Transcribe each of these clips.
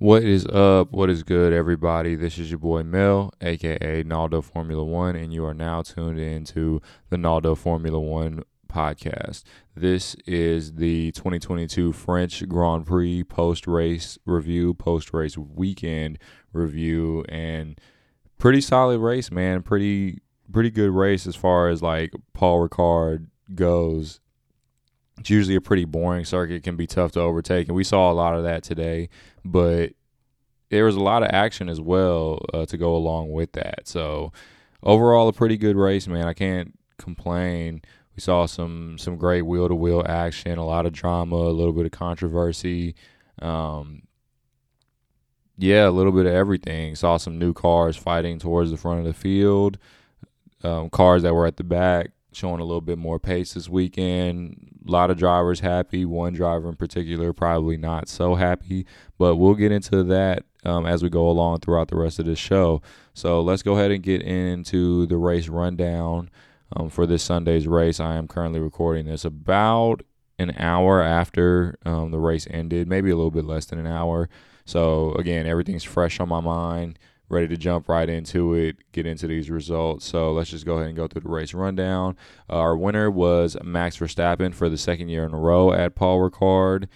What is up? What is good, everybody? This is your boy Mel, aka Naldo Formula One, and you are now tuned in to the Naldo Formula One podcast. This is the 2022 French Grand Prix post race review, post race weekend review, and pretty solid race, man. Pretty pretty good race as far as like Paul Ricard goes. It's usually a pretty boring circuit, can be tough to overtake, and we saw a lot of that today. But there was a lot of action as well uh, to go along with that. So overall, a pretty good race, man. I can't complain. We saw some some great wheel to wheel action, a lot of drama, a little bit of controversy. Um, yeah, a little bit of everything. Saw some new cars fighting towards the front of the field, um, cars that were at the back showing a little bit more pace this weekend. A lot of drivers happy. One driver in particular probably not so happy, but we'll get into that um, as we go along throughout the rest of this show. So let's go ahead and get into the race rundown um, for this Sunday's race. I am currently recording this about an hour after um, the race ended, maybe a little bit less than an hour. So again, everything's fresh on my mind ready to jump right into it, get into these results. So let's just go ahead and go through the race rundown. Uh, our winner was Max Verstappen for the second year in a row at Paul Ricard.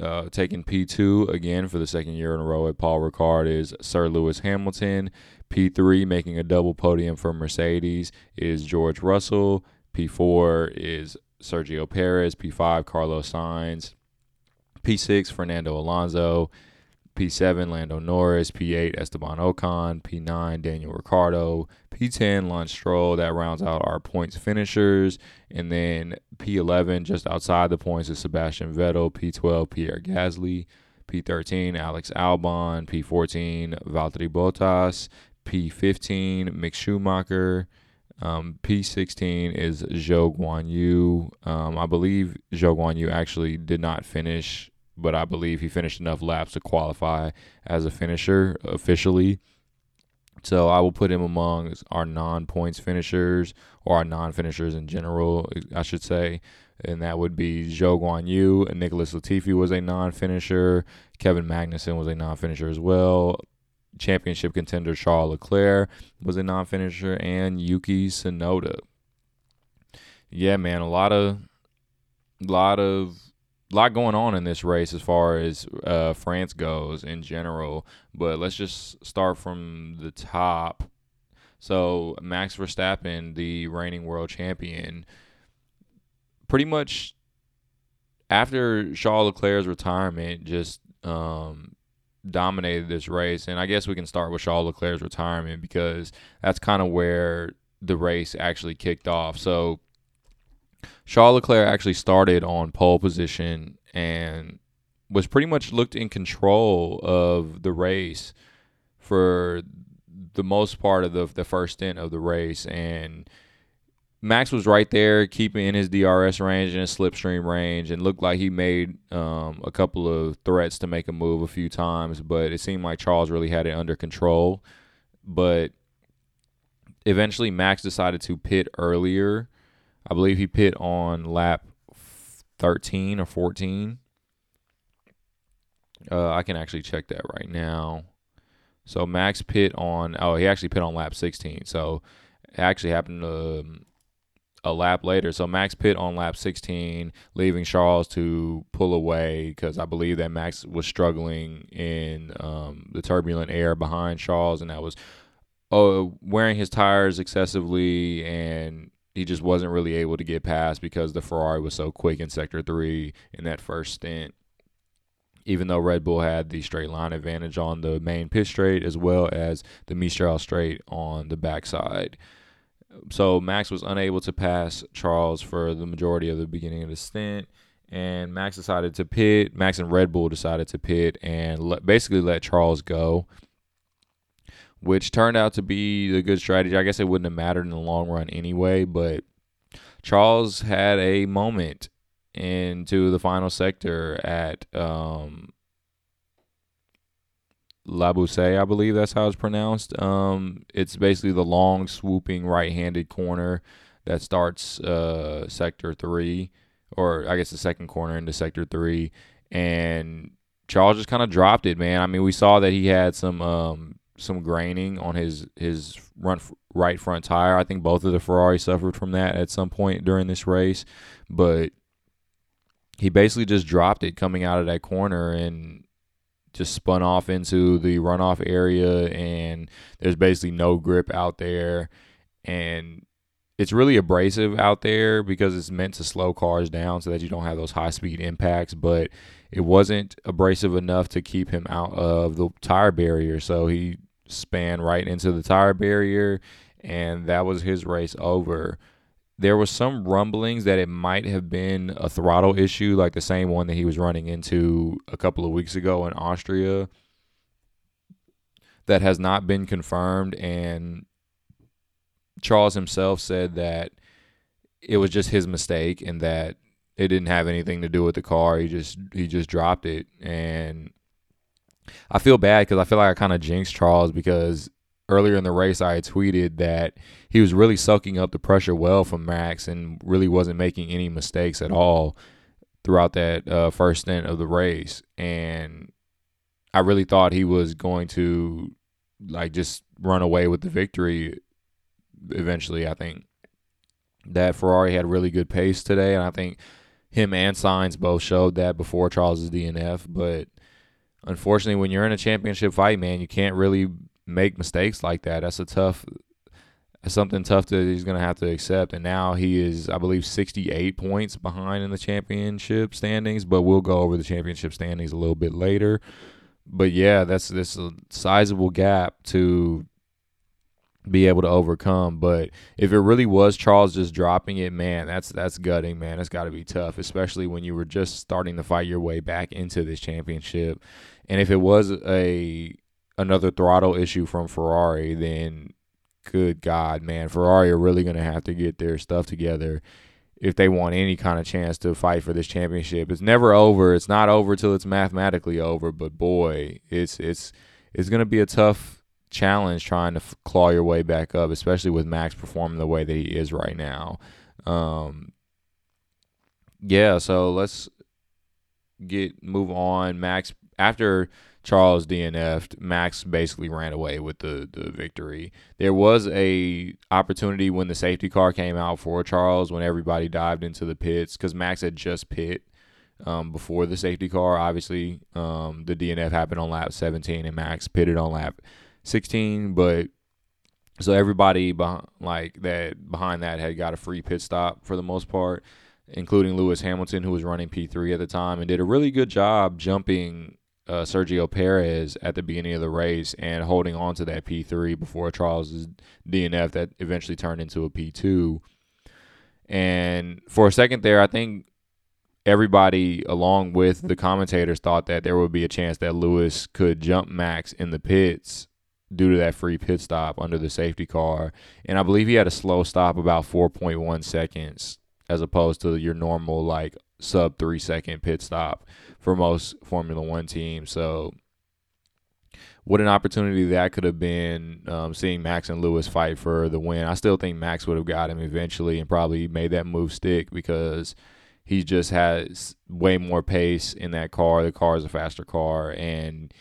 Uh, taking P2 again for the second year in a row at Paul Ricard is Sir Lewis Hamilton. P3 making a double podium for Mercedes is George Russell. P4 is Sergio Perez. P5 Carlos Sainz. P6 Fernando Alonso. P7, Lando Norris. P8, Esteban Ocon. P9, Daniel Ricciardo. P10, Lance Stroll. That rounds out our points finishers. And then P11, just outside the points, is Sebastian Vettel. P12, Pierre Gasly. P13, Alex Albon. P14, Valtteri Bottas. P15, Mick Schumacher. Um, P16 is Zhou Guan Yu. Um, I believe Zhou Guan Yu actually did not finish but I believe he finished enough laps to qualify as a finisher officially. So I will put him among our non-points finishers or our non-finishers in general, I should say. And that would be Zhou Guan Yu. Nicholas Latifi was a non-finisher. Kevin Magnussen was a non-finisher as well. Championship contender Charles Leclerc was a non-finisher, and Yuki Tsunoda. Yeah, man, a lot of, lot of lot going on in this race as far as uh, France goes in general. But let's just start from the top. So Max Verstappen, the reigning world champion, pretty much after Charles Leclerc's retirement, just um, dominated this race. And I guess we can start with Charles Leclerc's retirement because that's kind of where the race actually kicked off. So Charles Leclerc actually started on pole position and was pretty much looked in control of the race for the most part of the the first stint of the race. And Max was right there keeping in his DRS range and his slipstream range and looked like he made um, a couple of threats to make a move a few times but it seemed like Charles really had it under control. But eventually Max decided to pit earlier I believe he pit on lap 13 or 14. Uh, I can actually check that right now. So Max pit on, oh, he actually pit on lap 16. So it actually happened um, a lap later. So Max pit on lap 16, leaving Charles to pull away because I believe that Max was struggling in um, the turbulent air behind Charles, and that was oh, wearing his tires excessively and he just wasn't really able to get past because the Ferrari was so quick in sector three in that first stint. Even though Red Bull had the straight line advantage on the main pit straight as well as the Mistral straight on the backside. So Max was unable to pass Charles for the majority of the beginning of the stint. And Max decided to pit. Max and Red Bull decided to pit and basically let Charles go which turned out to be the good strategy. I guess it wouldn't have mattered in the long run anyway, but Charles had a moment into the final sector at um, La I believe that's how it's pronounced. Um, it's basically the long, swooping right-handed corner that starts uh, sector three, or I guess the second corner into sector three, and Charles just kind of dropped it, man. I mean, we saw that he had some um, some graining on his his front right front tire. I think both of the Ferrari suffered from that at some point during this race, but he basically just dropped it coming out of that corner and just spun off into the runoff area and there's basically no grip out there and it's really abrasive out there because it's meant to slow cars down so that you don't have those high speed impacts but it wasn't abrasive enough to keep him out of the tire barrier so he span right into the tire barrier and that was his race over there was some rumblings that it might have been a throttle issue, like the same one that he was running into a couple of weeks ago in Austria. That has not been confirmed, and Charles himself said that it was just his mistake and that it didn't have anything to do with the car. He just he just dropped it, and I feel bad because I feel like I kind of jinxed Charles because earlier in the race, I tweeted that he was really soaking up the pressure well from Max and really wasn't making any mistakes at all throughout that uh, first stint of the race. And I really thought he was going to like just run away with the victory eventually. I think that Ferrari had really good pace today, and I think him and Sainz both showed that before Charles's DNF. But unfortunately, when you're in a championship fight, man, you can't really make mistakes like that. That's a tough, that's something tough that he's going to have to accept. And now he is, I believe, 68 points behind in the championship standings. But we'll go over the championship standings a little bit later. But yeah, that's this sizable gap to be able to overcome. But if it really was Charles just dropping it, man, that's that's gutting, man. It's got to be tough, especially when you were just starting to fight your way back into this championship. And if it was a another throttle issue from Ferrari, then good God, man, Ferrari are really going to have to get their stuff together if they want any kind of chance to fight for this championship. It's never over. It's not over till it's mathematically over. But boy, it's it's it's going to be a tough challenge trying to f- claw your way back up, especially with Max performing the way that he is right now. Um, yeah, so let's get move on. Max after Charles DNF'd, Max basically ran away with the, the victory. There was a opportunity when the safety car came out for Charles when everybody dived into the pits because Max had just pit um, before the safety car. Obviously, um, the DNF happened on lap 17 and Max pitted on lap 16, but so everybody behind, like that behind that had got a free pit stop for the most part, including Lewis Hamilton, who was running P3 at the time and did a really good job jumping uh, Sergio Perez at the beginning of the race and holding on to that P3 before Charles's DNF that eventually turned into a P2. And for a second there, I think everybody, along with the commentators, thought that there would be a chance that Lewis could jump Max in the pits due to that free pit stop under the safety car. And I believe he had a slow stop about 4.1 seconds as opposed to your normal, like, sub three second pit stop for most Formula One teams. So, what an opportunity that could have been um, seeing Max and Lewis fight for the win. I still think Max would have got him eventually and probably made that move stick because he just has way more pace in that car. The car is a faster car. And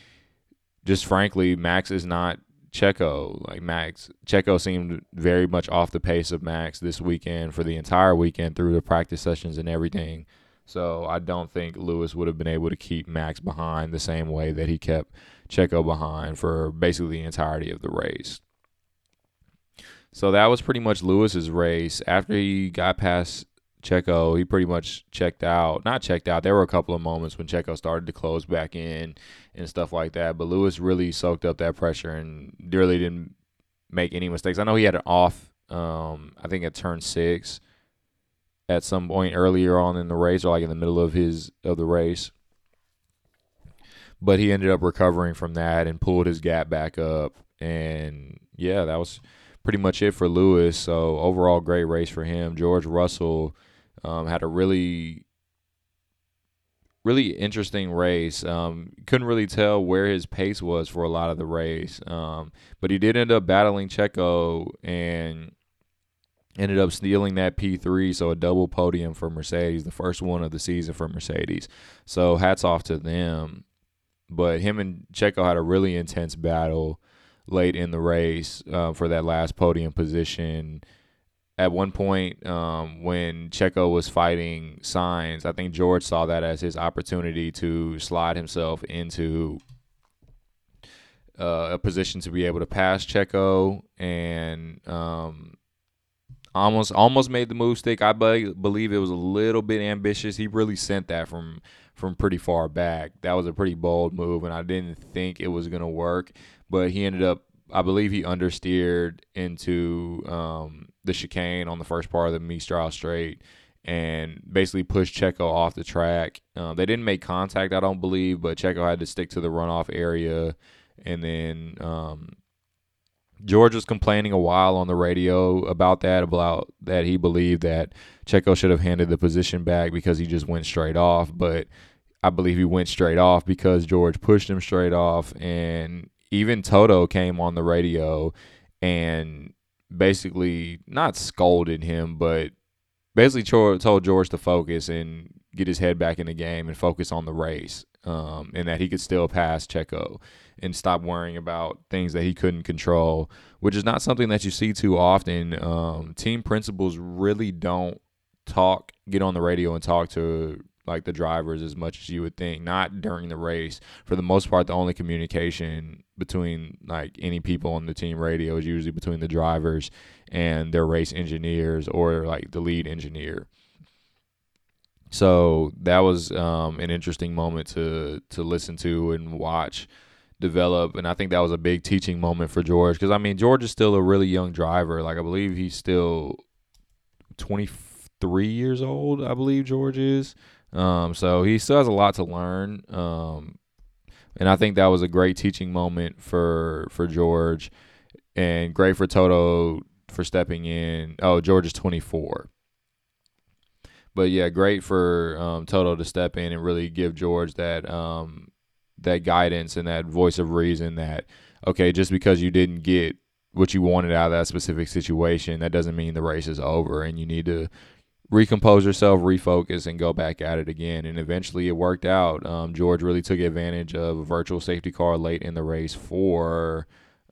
just frankly, Max is not Checo. Like Max, Checo seemed very much off the pace of Max this weekend for the entire weekend through the practice sessions and everything. So I don't think Lewis would have been able to keep Max behind the same way that he kept Checo behind for basically the entirety of the race. So that was pretty much Lewis's race. After he got past Checo, he pretty much checked out. Not checked out. There were a couple of moments when Checo started to close back in and stuff like that. But Lewis really soaked up that pressure and really didn't make any mistakes. I know he had an off. Um, I think at turn six at some point earlier on in the race or like in the middle of his of the race. But he ended up recovering from that and pulled his gap back up. And yeah, that was pretty much it for Lewis. So overall, great race for him. George Russell um, had a really, really interesting race. Um, couldn't really tell where his pace was for a lot of the race, um, but he did end up battling Checo and ended up stealing that P3, so a double podium for Mercedes, the first one of the season for Mercedes. So hats off to them. but him and Checo had a really intense battle late in the race uh, for that last podium position. At one point, um, when Checo was fighting Sainz, I think George saw that as his opportunity to slide himself into uh, a position to be able to pass Checo and um, almost almost made the move stick. I be- believe it was a little bit ambitious. He really sent that from from pretty far back. That was a pretty bold move, and I didn't think it was gonna work. But he ended up, I believe, he understeered into um, the chicane on the first part of the Mistral Straight. And basically pushed Checo off the track. Uh, they didn't make contact, I don't believe, but Checo had to stick to the runoff area and then um, George was complaining a while on the radio about that, about that he believed that Checo should have handed the position back because he just went straight off. But I believe he went straight off because George pushed him straight off. And even Toto came on the radio and basically not scolded him, but basically told George to focus and get his head back in the game and focus on the race um, and that he could still pass Checo and stop worrying about things that he couldn't control, which is not something that you see too often. Um, team principals really don't talk, get on the radio and talk to like the drivers as much as you would think. Not during the race. For the most part, the only communication between like any people on the team radio is usually between the drivers and their race engineers or like the lead engineer. So that was um, an interesting moment to to listen to and watch develop, and I think that was a big teaching moment for George because I mean George is still a really young driver. Like I believe he's still twenty three years old. I believe George is. Um, so he still has a lot to learn. Um, and I think that was a great teaching moment for for George, and great for Toto for stepping in. Oh, George is twenty four. But yeah, great for um, Toto to step in and really give George that um, that guidance and that voice of reason. That okay, just because you didn't get what you wanted out of that specific situation, that doesn't mean the race is over, and you need to recompose yourself, refocus, and go back at it again. And eventually, it worked out. Um, George really took advantage of a virtual safety car late in the race for,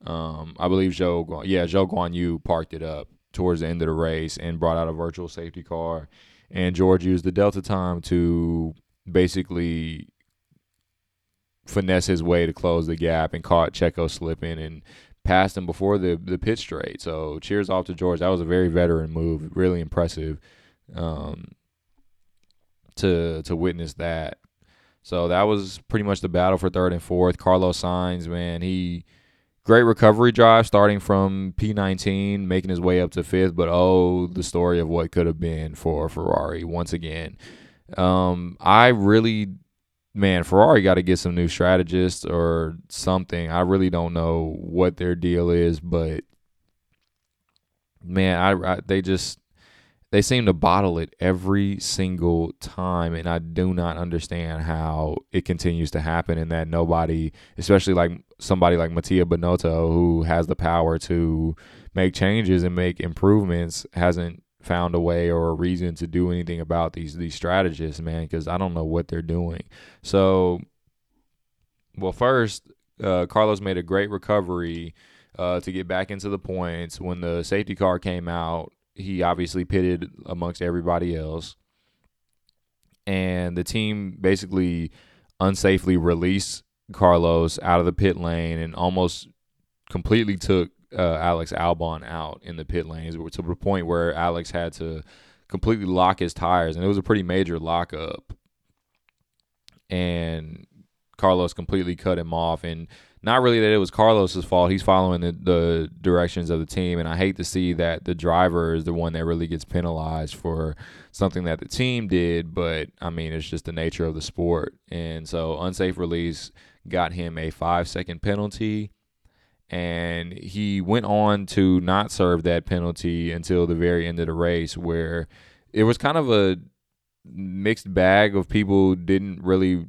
um, I believe Zhou. Yeah, Zhou Guan Yu parked it up towards the end of the race and brought out a virtual safety car and George used the delta time to basically finesse his way to close the gap and caught Checo slipping and passed him before the the pit straight. So cheers off to George. That was a very veteran move, really impressive um, to to witness that. So that was pretty much the battle for third and fourth. Carlos Sainz, man, he Great recovery drive starting from P19, making his way up to fifth. But oh, the story of what could have been for Ferrari once again. Um, I really, man, Ferrari got to get some new strategists or something. I really don't know what their deal is, but man, I, I they just they seem to bottle it every single time and i do not understand how it continues to happen and that nobody especially like somebody like mattia binotto who has the power to make changes and make improvements hasn't found a way or a reason to do anything about these these strategists man because i don't know what they're doing. So well first uh, carlos made a great recovery uh, to get back into the points when the safety car came out he obviously pitted amongst everybody else. And the team basically unsafely released Carlos out of the pit lane and almost completely took uh, Alex Albon out in the pit lanes to the point where Alex had to completely lock his tires. And it was a pretty major lockup. And Carlos completely cut him off. And not really that it was Carlos's fault. He's following the, the directions of the team, and I hate to see that the driver is the one that really gets penalized for something that the team did. But I mean, it's just the nature of the sport, and so unsafe release got him a five second penalty, and he went on to not serve that penalty until the very end of the race, where it was kind of a mixed bag of people didn't really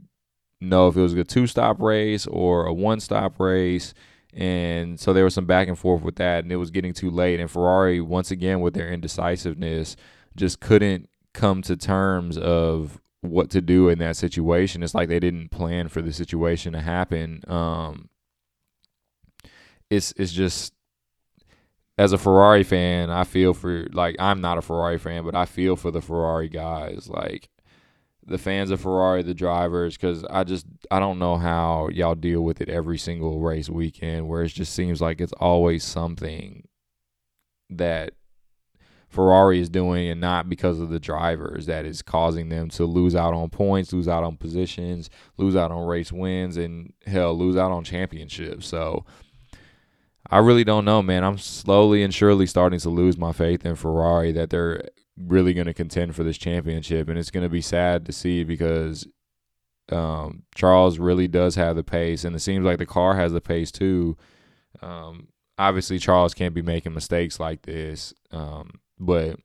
know if it was a two stop race or a one stop race. And so there was some back and forth with that, and it was getting too late. And Ferrari, once again, with their indecisiveness, just couldn't come to terms of what to do in that situation. It's like they didn't plan for the situation to happen. Um, it's it's just as a Ferrari fan, I feel for like I'm not a Ferrari fan, but I feel for the Ferrari guys, like the fans of Ferrari, the drivers, because I just I don't know how y'all deal with it every single race weekend, where it just seems like it's always something that Ferrari is doing, and not because of the drivers that is causing them to lose out on points, lose out on positions, lose out on race wins, and hell, lose out on championships. So I really don't know, man. I'm slowly and surely starting to lose my faith in Ferrari that they're really going to contend for this championship, and it's going to be sad to see because um, Charles really does have the pace, and it seems like the car has the pace too. Um, obviously, Charles can't be making mistakes like this, um, but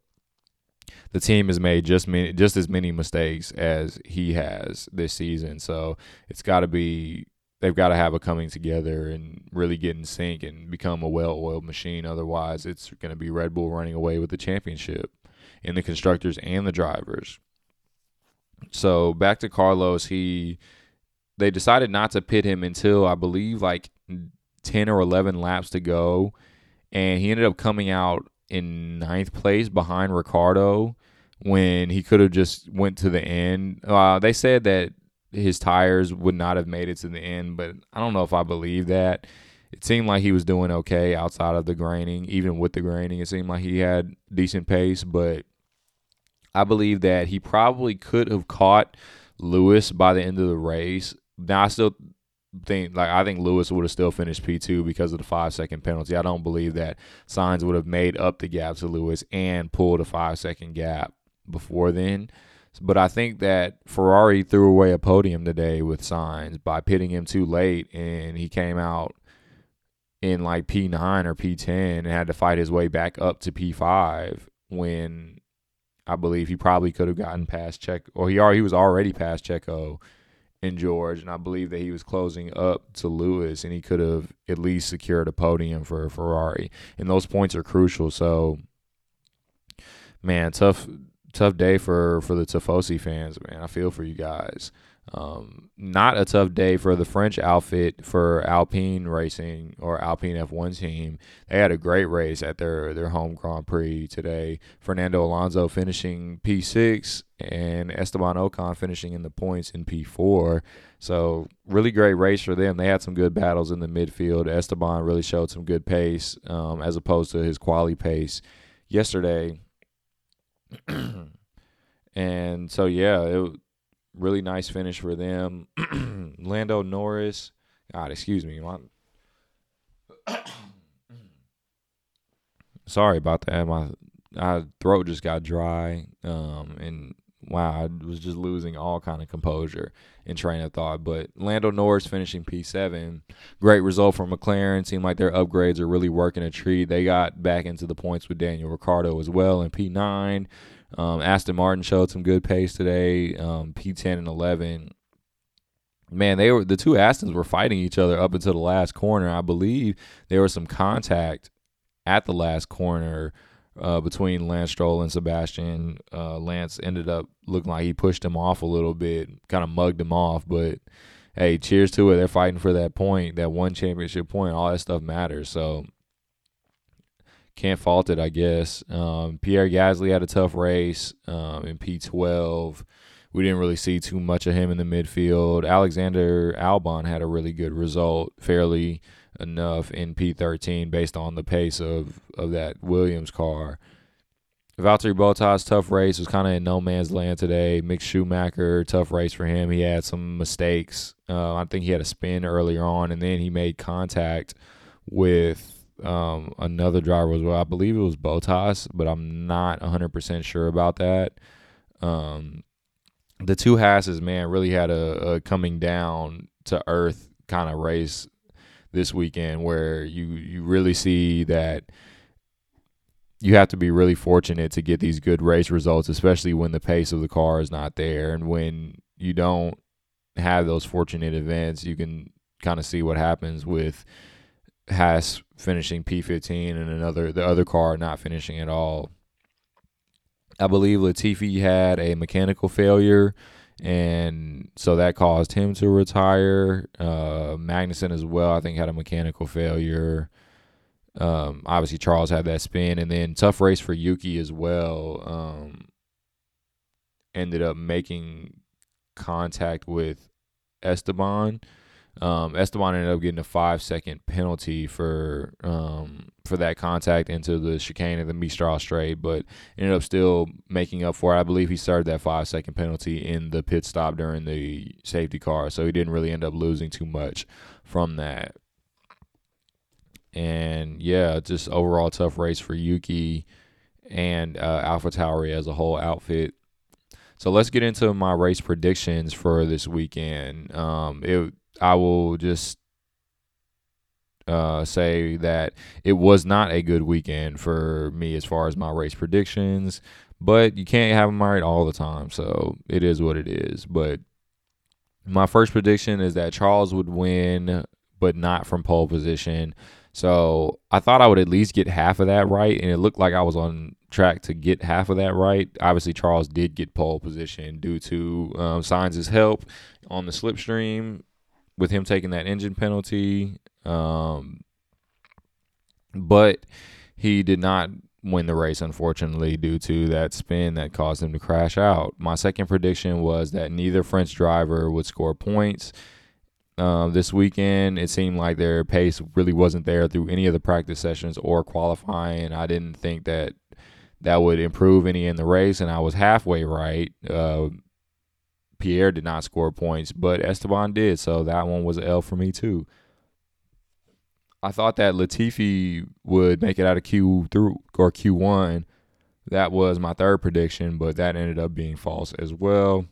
the team has made just many, just as many mistakes as he has this season. So it's got to be they've got to have a coming together and really get in sync and become a well-oiled machine. Otherwise, it's going to be Red Bull running away with the championship in the constructors and the drivers. So back to Carlos, he they decided not to pit him until I believe like 10 or 11 laps to go and he ended up coming out in ninth place behind Ricciardo when he could have just went to the end. Uh, they said that his tires would not have made it to the end, but I don't know if I believe that. It seemed like he was doing okay outside of the graining, even with the graining. It seemed like he had decent pace, but I believe that he probably could have caught Lewis by the end of the race. Now I still think like I think Lewis would have still finished P two because of the five second penalty. I don't believe that Sainz would have made up the gap to Lewis and pulled a five second gap before then. But I think that Ferrari threw away a podium today with Sainz by pitting him too late, and he came out in like P9 or P10 and had to fight his way back up to P5 when I believe he probably could have gotten past Check or he already he was already past Checo and George, and I believe that he was closing up to Lewis, and he could have at least secured a podium for Ferrari. And those points are crucial. So, man, tough tough day for for the Tifosi fans, man. I feel for you guys. Um, not a tough day for the French outfit for Alpine Racing or Alpine F1 team. They had a great race at their their home Grand Prix today. Fernando Alonso finishing P6 and Esteban Ocon finishing in the points in P4. So really great race for them. They had some good battles in the midfield. Esteban really showed some good pace um, as opposed to his quality pace yesterday and so yeah, it really nice finish for them. Lando Norris, God, excuse me, my sorry about that. My, my throat just got dry, um, and wow, I was just losing all kind of composure and train of thought. But Lando Norris finishing P7, great result for McLaren. Seemed like their upgrades are really working a treat. They got back into the points with Daniel Ricciardo as well in P9. Um, Aston Martin showed some good pace today. Um, P10 and 11. Man, they were the two Astons were fighting each other up until the last corner. I believe there was some contact at the last corner uh, between Lance Stroll and Sebastian. Uh, Lance ended up looking like he pushed him off a little bit, kind of mugged him off. But hey, cheers to it. They're fighting for that point, that one championship point. All that stuff matters. So can't fault it, I guess. Um, Pierre Gasly had a tough race um, in P12. We didn't really see too much of him in the midfield. Alexander Albon had a really good result, fairly enough in P13 based on the pace of, of that Williams car. Valtteri Bottas, tough race, was kind of in no man's land today. Mick Schumacher, tough race for him. He had some mistakes. Uh, I think he had a spin earlier on, and then he made contact with um, another driver as well. I believe it was Bottas, but I'm not 100% sure about that. Um, the two Hasses, man, really had a, a coming down to earth kind of race this weekend where you you really see that you have to be really fortunate to get these good race results, especially when the pace of the car is not there and when you don't have those fortunate events, you can kind of see what happens with Haas finishing P15 and another the other car not finishing at all. I believe Latifi had a mechanical failure and so that caused him to retire. Uh, Magnussen as well, I think, had a mechanical failure. Um, obviously, Charles had that spin, and then tough race for Yuki as well. Um, ended up making contact with Esteban. Um, Esteban ended up getting a five second penalty for um, for that contact into the chicane of the Mistral straight, but ended up still making up for it. I believe he served that five second penalty in the pit stop during the safety car, so he didn't really end up losing too much from that. And yeah, just overall tough race for Yuki and uh, AlphaTauri as a whole outfit. So let's get into my race predictions for this weekend. Um, it I will just uh, say that it was not a good weekend for me as far as my race predictions, but you can't have them right all the time. So it is what it is. But my first prediction is that Charles would win, but not from pole position. So I thought I would at least get half of that right, and it looked like I was on track to get half of that right. Obviously, Charles did get pole position due to um, Sainz's help on the slipstream with him taking that engine penalty. Um, but he did not win the race, unfortunately, due to that spin that caused him to crash out. My second prediction was that neither French driver would score points. Uh, this weekend, it seemed like their pace really wasn't there through any of the practice sessions or qualifying. I didn't think that that would improve any in the race, and I was halfway right. Uh, Pierre did not score points, but Esteban did, so that one was an L for me too. I thought that Latifi would make it out of Q through or Q one. That was my third prediction, but that ended up being false as well.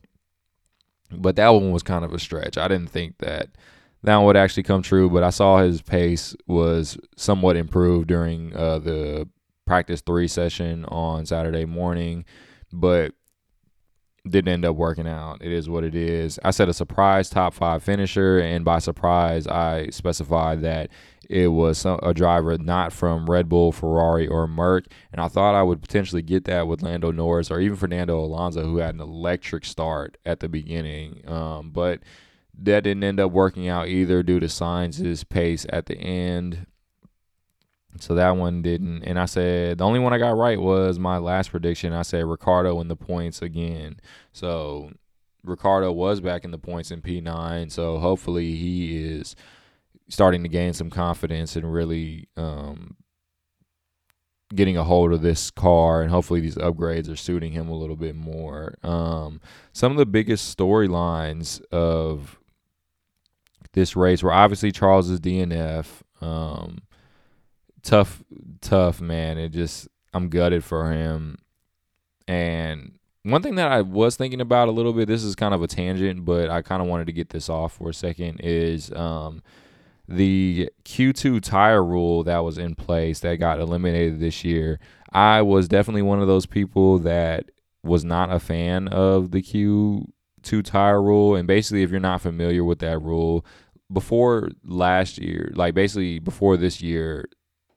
But that one was kind of a stretch. I didn't think that that would actually come true, but I saw his pace was somewhat improved during uh, the practice three session on Saturday morning. But didn't end up working out. It is what it is. I said a surprise top five finisher, and by surprise, I specified that it was some, a driver not from Red Bull, Ferrari, or Merc. And I thought I would potentially get that with Lando Norris or even Fernando Alonso, who had an electric start at the beginning. Um, but that didn't end up working out either due to Sainz's pace at the end. So that one didn't. And I said the only one I got right was my last prediction. I said Ricciardo in the points again. So Ricciardo was back in the points in P9. So hopefully he is starting to gain some confidence and really um, getting a hold of this car. And hopefully these upgrades are suiting him a little bit more. Um, some of the biggest storylines of this race were obviously Charles's DNF. Um, tough, tough man. It just I'm gutted for him. And one thing that I was thinking about a little bit, this is kind of a tangent, but I kind of wanted to get this off for a second, is um, the Q2 tire rule that was in place that got eliminated this year. I was definitely one of those people that was not a fan of the Q2 tire rule. And basically, if you're not familiar with that rule, before last year, like basically before this year,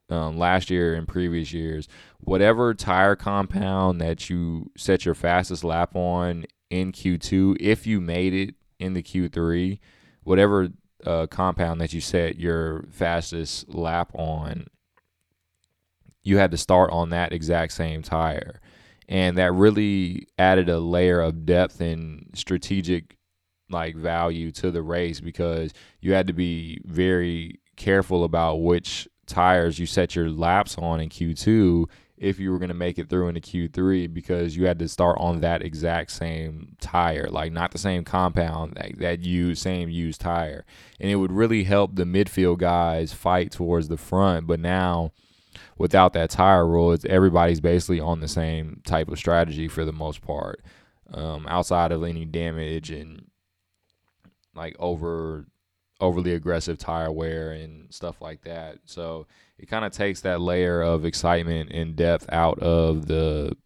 um, last year and previous years, whatever tire compound that you set your fastest lap on in Q2, if you made it in the Q3, whatever uh, compound that you set your fastest lap on, you had to start on that exact same tire. And that really added a layer of depth and strategic like value to the race because you had to be very careful about which tires you set your laps on in Q2 if you were going to make it through into Q3 because you had to start on that exact same tire, like not the same compound, that, that used, same used tire. And it would really help the midfield guys fight towards the front. But now, without that tire rule, it's, everybody's basically on the same type of strategy for the most part, um, outside of any damage and like over overly aggressive tire wear and stuff like that. So it kind of takes that layer of excitement and depth out of the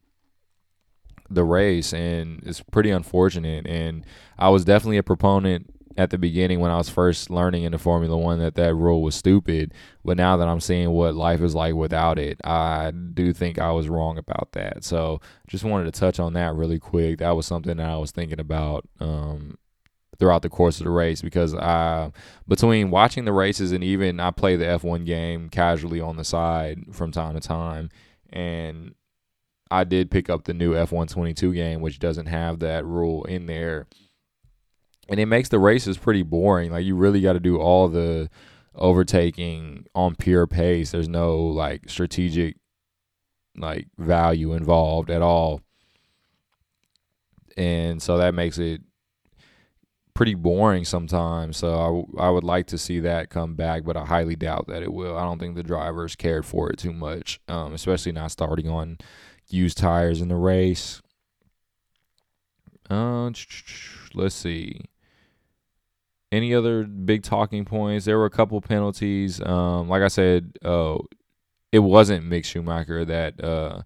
the race and it's pretty unfortunate and I was definitely a proponent at the beginning when I was first learning into Formula One that that rule was stupid. But now that I'm seeing what life is like without it, I do think I was wrong about that. So just wanted to touch on that really quick. That was something that I was thinking about um, throughout the course of the race because between watching the races and even I play the F1 game casually on the side from time to time. And I did pick up the new F122 game, which doesn't have that rule in there and it makes the races pretty boring. Like you really got to do all the overtaking on pure pace. There's no like strategic like value involved at all. And so that makes it pretty boring sometimes. So I, I would like to see that come back, but I highly doubt that it will. I don't think the drivers cared for it too much, um, especially not starting on used tires in the race. Uh, let's see any other big talking points? There were a couple penalties. Um, like I said, uh, it wasn't Mick Schumacher that uh,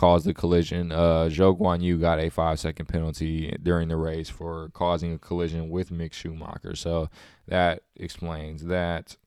caused the collision. Uh, Zhou Guan Yu got a five second penalty during the race for causing a collision with Mick Schumacher. So that explains that.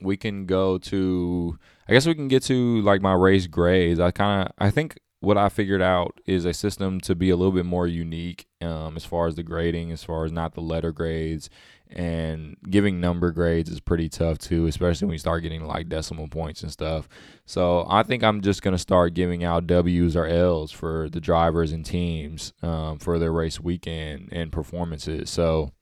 We can go to, I guess we can get to like my race grades. I kind of, I think what I figured out is a system to be a little bit more unique um, as far as the grading, as far as not the letter grades. And giving number grades is pretty tough too, especially when you start getting like decimal points and stuff. So I think I'm just to start giving out W's or L's for the drivers and teams um, for their race weekend and performances. So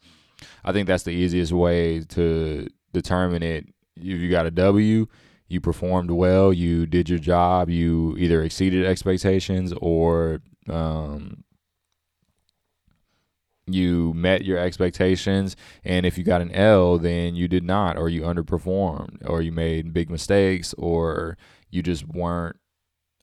I think that's the easiest way to determine it. If you got a W, you performed well, you did your job, you either exceeded expectations or um, you met your expectations. And if you got an L, then you did not, or you underperformed, or you made big mistakes, or you just weren't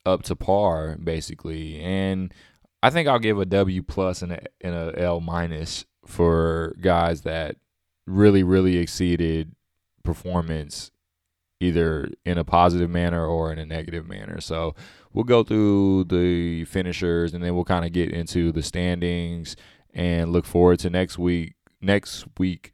up to par, basically. And I think I'll give a W plus and a, and a L minus for guys that really, really exceeded performance either in a positive manner or in a negative manner. So we'll go through the finishers and then we'll kind of get into the standings and look forward to next week next week's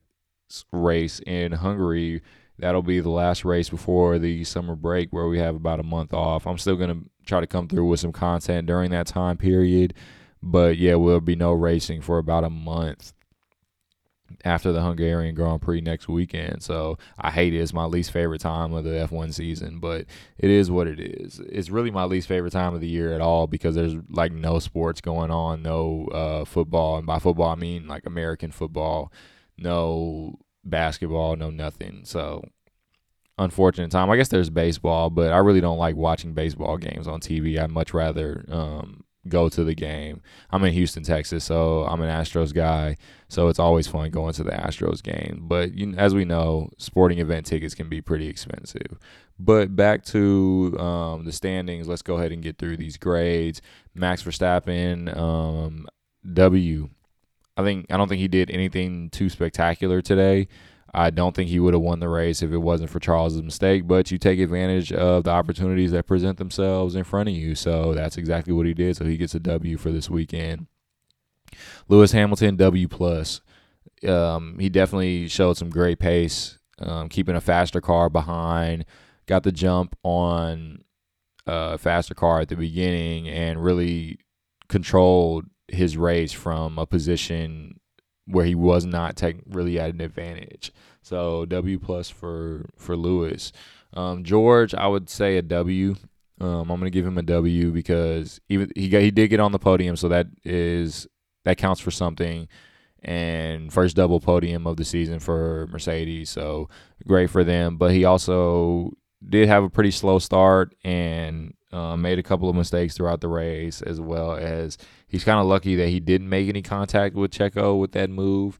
race in Hungary. That'll be the last race before the summer break where we have about a month off. I'm still going to try to come through with some content during that time period. But yeah, we'll be no racing for about a month after the Hungarian Grand Prix next weekend. So I hate it. It's my least favorite time of the F1 season, but it is what it is. It's really my least favorite time of the year at all because there's like no sports going on, no uh, football. And by football, I mean like American football, no basketball, no nothing. So unfortunate time. I guess there's baseball, but I really don't like watching baseball games on TV. I'd much rather um, go to the game. I'm in Houston, Texas, so I'm an Astros guy. So it's always fun going to the Astros game. But you, as we know, sporting event tickets can be pretty expensive. But back to um, the standings. Let's go ahead and get through these grades. Max Verstappen, um, W. I think I don't think he did anything too spectacular today. I don't think he would have won the race if it wasn't for Charles's mistake, but you take advantage of the opportunities that present themselves in front of you. So that's exactly what he did. So he gets a W for this weekend. Lewis Hamilton, W plus. Um, he definitely showed some great pace, um, keeping a faster car behind. Got the jump on a faster car at the beginning and really controlled his race from a position where he was not tech really at an advantage. So W plus for for Lewis. Um, George, I would say a W. Um, I'm gonna give him a W because even he got, he did get on the podium, so that is that counts for something. And first double podium of the season for Mercedes, so great for them. But he also did have a pretty slow start and uh, made a couple of mistakes throughout the race, as well as he's kind of lucky that he didn't make any contact with Checo with that move.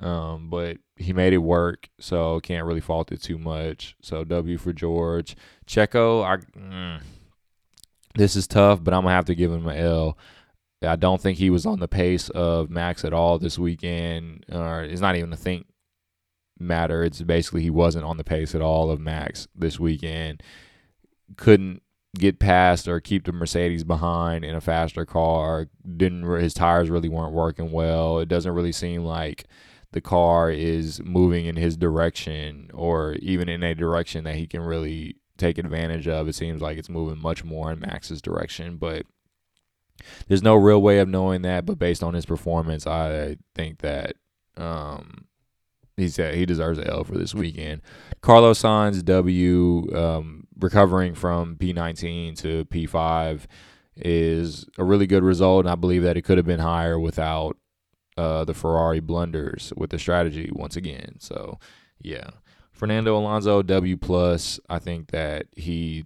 Um, but he made it work, so can't really fault it too much. So W for George. Checo, I mm, this is tough, but I'm gonna have to give him an L. I don't think he was on the pace of Max at all this weekend. Or it's not even a think matter. It's basically he wasn't on the pace at all of Max this weekend. Couldn't get past or keep the Mercedes behind in a faster car. Didn't his tires really weren't working well. It doesn't really seem like the car is moving in his direction or even in a direction that he can really take advantage of. It seems like it's moving much more in Max's direction, but there's no real way of knowing that. But based on his performance, I think that um, he said he deserves an L for this weekend. Carlos Sainz W um, recovering from P19 to P5 is a really good result, and I believe that it could have been higher without uh, the Ferrari blunders with the strategy once again. So, yeah, Fernando Alonso W plus. I think that he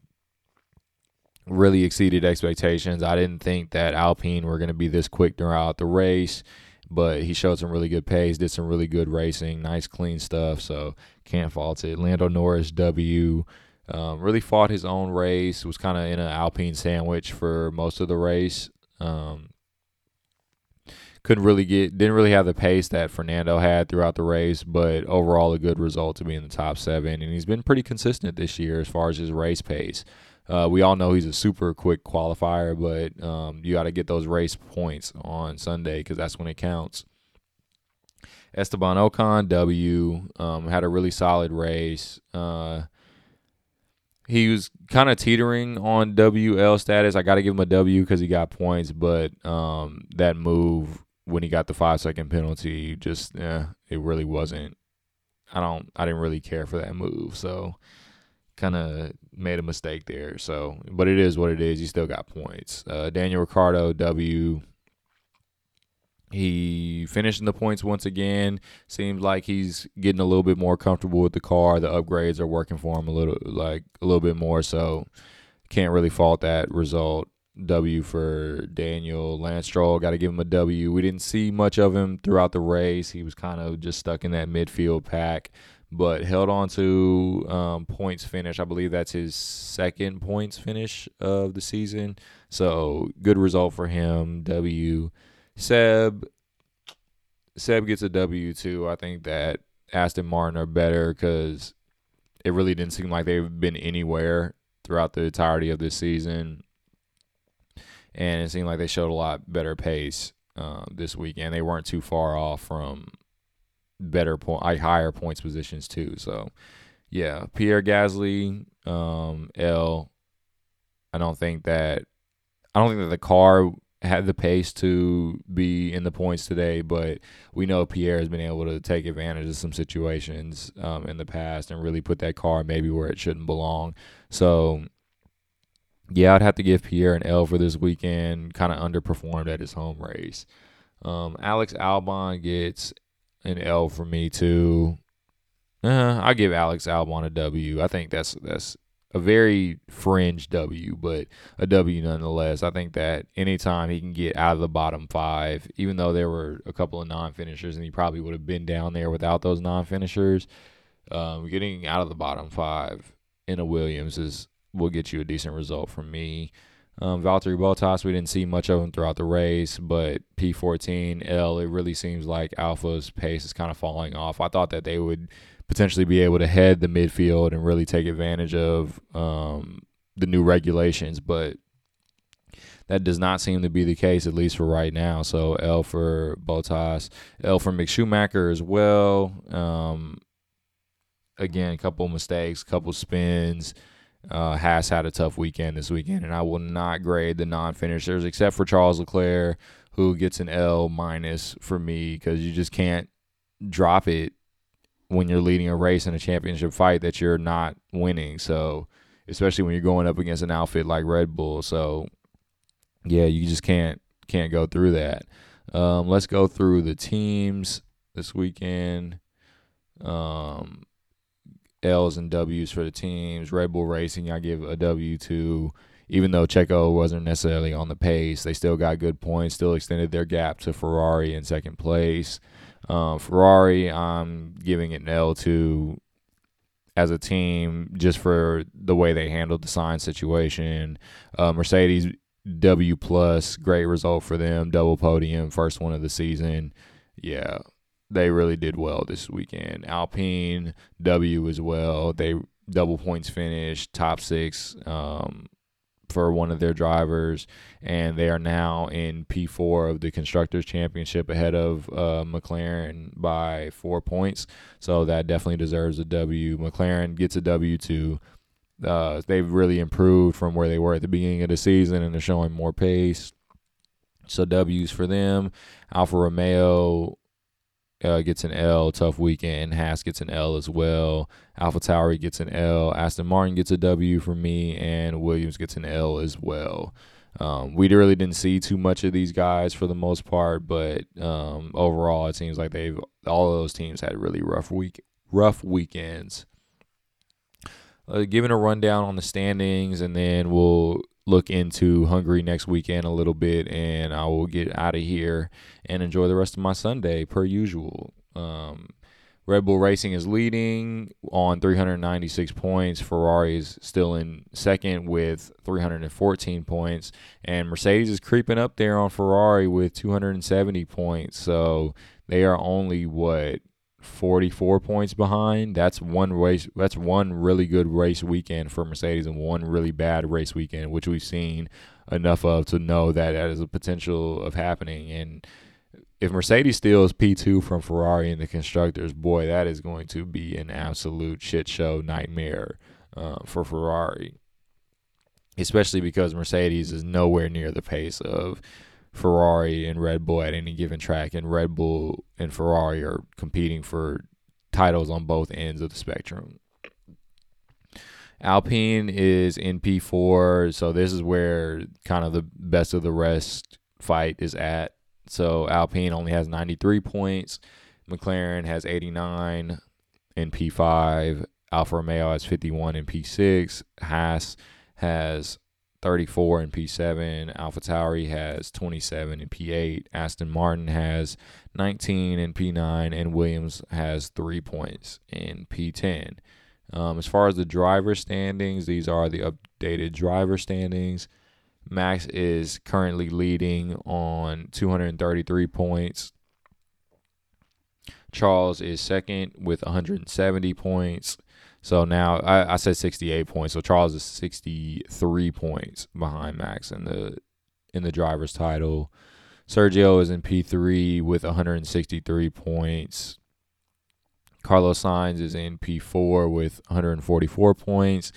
really exceeded expectations. I didn't think that Alpine were going to be this quick throughout the race, but he showed some really good pace, did some really good racing, nice clean stuff. So can't fault it. Lando Norris W. Um, really fought his own race. Was kind of in an Alpine sandwich for most of the race. Um, couldn't really get, didn't really have the pace that Fernando had throughout the race, but overall a good result to be in the top seven. And he's been pretty consistent this year as far as his race pace. Uh, we all know he's a super quick qualifier, but um, you got to get those race points on Sunday because that's when it counts. Esteban Ocon W um, had a really solid race. Uh, he was kind of teetering on WL status. I got to give him a W because he got points, but um, that move when he got the five second penalty, just eh, it really wasn't. I don't. I didn't really care for that move, so kind of made a mistake there. So, but it is what it is. He still got points. Uh, Daniel Ricciardo W. He finished in the points once again. Seems like he's getting a little bit more comfortable with the car. The upgrades are working for him a little, like a little bit more. So, can't really fault that result. W for Daniel Lance Stroll. Got to give him a W. We didn't see much of him throughout the race. He was kind of just stuck in that midfield pack but held on to um, points finish. I believe that's his second points finish of the season. So good result for him. W. Seb. Seb gets a W too. I think that Aston Martin are better because it really didn't seem like they've been anywhere throughout the entirety of this season. And it seemed like they showed a lot better pace uh, this weekend. They weren't too far off from better point, I higher points positions too. So yeah, Pierre Gasly, um, L. I don't think that I don't think that the car had the pace to be in the points today, but we know Pierre has been able to take advantage of some situations um, in the past and really put that car maybe where it shouldn't belong. So, yeah, I'd have to give Pierre an L for this weekend. Kind of underperformed at his home race. Um, Alex Albon gets an L for me too. Uh, I give Alex Albon a W. I think that's that's a very fringe W, but a W nonetheless. I think that anytime he can get out of the bottom five, even though there were a couple of non-finishers and he probably would have been down there without those non-finishers, um, getting out of the bottom five in a Williams is will get you a decent result from me. Um, Valtteri Bottas, we didn't see much of him throughout the race, but P14L, it really seems like Alfa's pace is kind of falling off. I thought that they would potentially be able to head the midfield and really take advantage of um, the new regulations, but that does not seem to be the case, at least for right now. So L for Bottas, L for Mick Schumacher as well. Um, again, a couple mistakes, a couple spins. Uh, Haas had a tough weekend this weekend, and I will not grade the non-finishers except for Charles Leclerc, who gets an L minus for me because you just can't drop it when you're leading a race in a championship fight that you're not winning. So, especially when you're going up against an outfit like Red Bull, so yeah, you just can't can't go through that. Um, let's go through the teams this weekend. Um, L's and W's for the teams. Red Bull Racing, I give a W to. Even though Checo wasn't necessarily on the pace, they still got good points, still extended their gap to Ferrari in second place. Um, Ferrari, I'm giving it an L to as a team just for the way they handled the Sainz situation. Uh, Mercedes W plus, great result for them, double podium, first one of the season. Yeah, they really did well this weekend. Alpine W as well. They double points finish, top six, um, for one of their drivers, and they are now in P4 of the Constructors Championship ahead of uh, McLaren by four points. So that definitely deserves a W. McLaren gets a W too. Uh, they've really improved from where they were at the beginning of the season, and they're showing more pace. So W's for them. Alfa Romeo uh, gets an L. Tough weekend. Haas gets an L as well. Alpha Tauri gets an L. Aston Martin gets a W for me, and Williams gets an L as well. Um, we really didn't see too much of these guys for the most part, but um, overall, it seems like they've all of those teams had really rough week rough weekends. Uh, giving a rundown on the standings, and then we'll look into Hungary next weekend a little bit, and I will get out of here and enjoy the rest of my Sunday per usual. Um, Red Bull Racing is leading on 396 points. Ferrari is still in second with 314 points. And Mercedes is creeping up there on Ferrari with 270 points. So they are only, what, 44 points behind. That's one race. That's one really good race weekend for Mercedes, and one really bad race weekend, which we've seen enough of to know that that is a potential of happening. And if Mercedes steals P2 from Ferrari in the constructors, boy, that is going to be an absolute shit show nightmare uh, for Ferrari. Especially because Mercedes is nowhere near the pace of Ferrari and Red Bull at any given track, and Red Bull and Ferrari are competing for titles on both ends of the spectrum. Alpine is in P4, so this is where kind of the best of the rest fight is at. So Alpine only has 93 points, McLaren has 89 in P5, Alfa Romeo has 51 in P6, Haas has 34 in P7. Alpha Tauri has 27 in P8. Aston Martin has 19 in P9. And Williams has three points in P10. Um, as far as the driver standings, these are the updated driver standings. Max is currently leading on 233 points. Charles is second with 170 points. So now I, I said 68 points. So Charles is 63 points behind Max in the in the driver's title. Sergio is in P3 with 163 points. Carlos Sainz is in P4 with 144 points.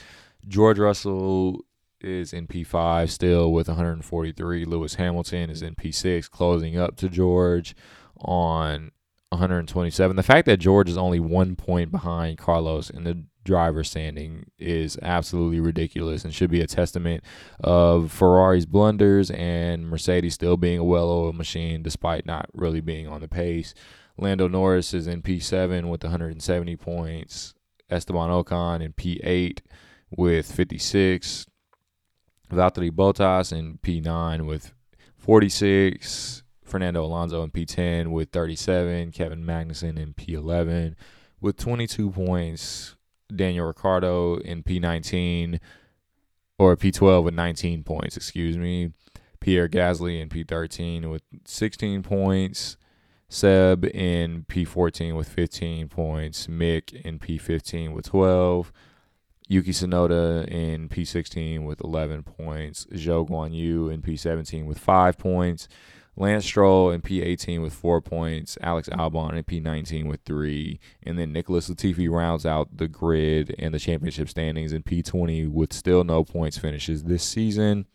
George Russell is in P5 still with 143. Lewis Hamilton is in P6, closing up to George on 127. The fact that George is only one point behind Carlos in the driver standing is absolutely ridiculous and should be a testament of Ferrari's blunders and Mercedes still being a well-oiled machine despite not really being on the pace. Lando Norris is in P7 with 170 points. Esteban Ocon in P8 with 56. Valtteri Bottas in P9 with 46. Fernando Alonso in P10 with 37. Kevin Magnussen in P11 with 22 points. Daniel Ricciardo in P19 or P12 with 19 points, excuse me. Pierre Gasly in P13 with 16 points. Seb in P14 with 15 points. Mick in P15 with 12. Yuki Tsunoda in P16 with 11 points. Zhou Guan Yu in P17 with 5 points. Lance Stroll in P18 with four points, Alex Albon in P19 with three, and then Nicholas Latifi rounds out the grid and the championship standings in P20 with still no points finishes this season.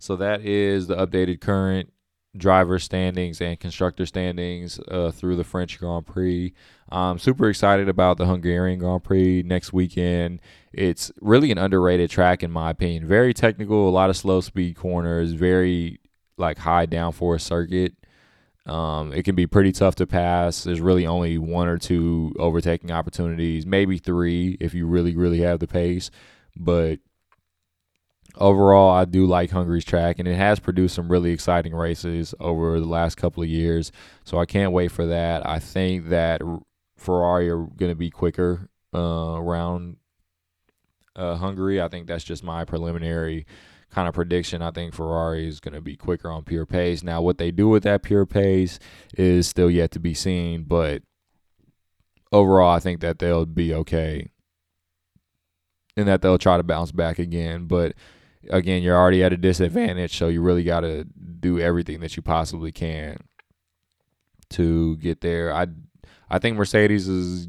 So that is the updated current driver standings and constructor standings uh, through the French Grand Prix. I'm super excited about the Hungarian Grand Prix next weekend. It's really an underrated track, in my opinion. Very technical, a lot of slow speed corners, very like high downforce circuit. Um, it can be pretty tough to pass. There's really only one or two overtaking opportunities, maybe three if you really, really have the pace. But overall, I do like Hungary's track, and it has produced some really exciting races over the last couple of years. So I can't wait for that. I think that Ferrari are going to be quicker uh, around uh, Hungary. I think that's just my preliminary kind of prediction. I think Ferrari is going to be quicker on pure pace. Now, what they do with that pure pace is still yet to be seen, but overall, I think that they'll be okay and that they'll try to bounce back again. But again, you're already at a disadvantage, so you really got to do everything that you possibly can to get there. I I think Mercedes is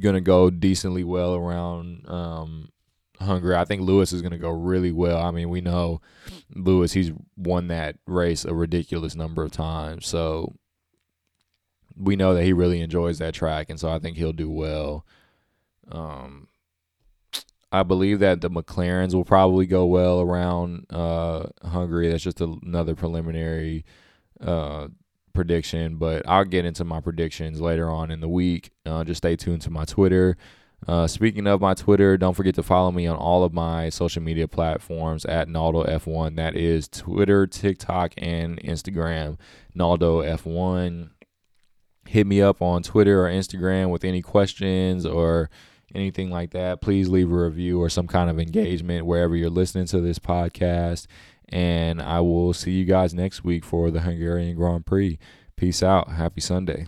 gonna go decently well around um, Hungary. I think Lewis is gonna go really well. I mean, we know Lewis; he's won that race a ridiculous number of times, so we know that he really enjoys that track, and so I think he'll do well. Um, I believe that the McLarens will probably go well around uh, Hungary. That's just a, another preliminary uh, prediction, but I'll get into my predictions later on in the week. Uh, just stay tuned to my Twitter. Uh, speaking of my Twitter, don't forget to follow me on all of my social media platforms at Naldo F1. That is Twitter, TikTok, and Instagram. Naldo F1. Hit me up on Twitter or Instagram with any questions or anything like that. Please leave a review or some kind of engagement wherever you're listening to this podcast. And I will see you guys next week for the Hungarian Grand Prix. Peace out. Happy Sunday.